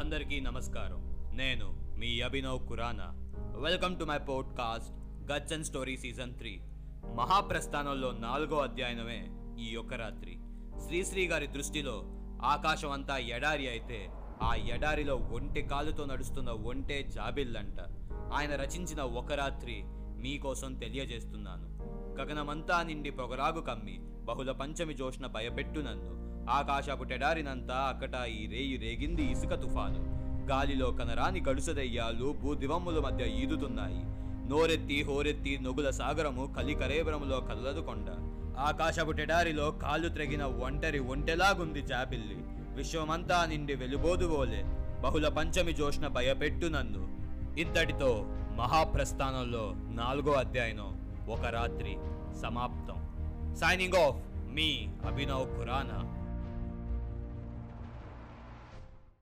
అందరికీ నమస్కారం. నేను మీ Abhinav Khurana welcome to my podcast గచ్చన్ and story season three మహాప్రస్థానంలో నాలుగో అధ్యాయనమే ఈ యొక్క రాత్రి. శ్రీశ్రీ గారి దృష్టిలో ఆకాశం అంతా ఎడారి అయితే ఆ ఎడారిలో ఒంటె కాలుతో నడుస్తున్న ఒంటె జాబిల్లంట. ఆయన రచించిన ఒక రాత్రి మీకోసం తెలియజేస్తున్నాను. గగనమంతా నిండి పొగరాగు కమ్మి బహుళ పంచమి జోష్న భయపెట్టు నన్ను ఆకాశపు టెడారినంతా అక్కట ఈ రేయి రేగింది ఇసుక తుఫాను. గాలిలో కనరాని గడుసదయ్యాలు భూదివమ్ముల మధ్య ఈదుతున్నాయి. నోరెత్తి హోరెత్తి నొగుల సాగరము కలికరేబరములో కదలదు కొండ ఆకాశపు టెడారిలో కాళ్ళు త్రెగిన ఒంటరి ఒంటెలాగుంది జాబిల్లి విశ్వమంతా నిండి వెలుబోదువోలే బహుళ పంచమి జోష్న భయపెట్టు నన్ను. ఇంతటితో మహాప్రస్థానంలో నాలుగో అధ్యాయనం ఒక రాత్రి సమాప్తం. సైనింగ్ ఆఫ్ మీ అభినవ్ ఖురానా.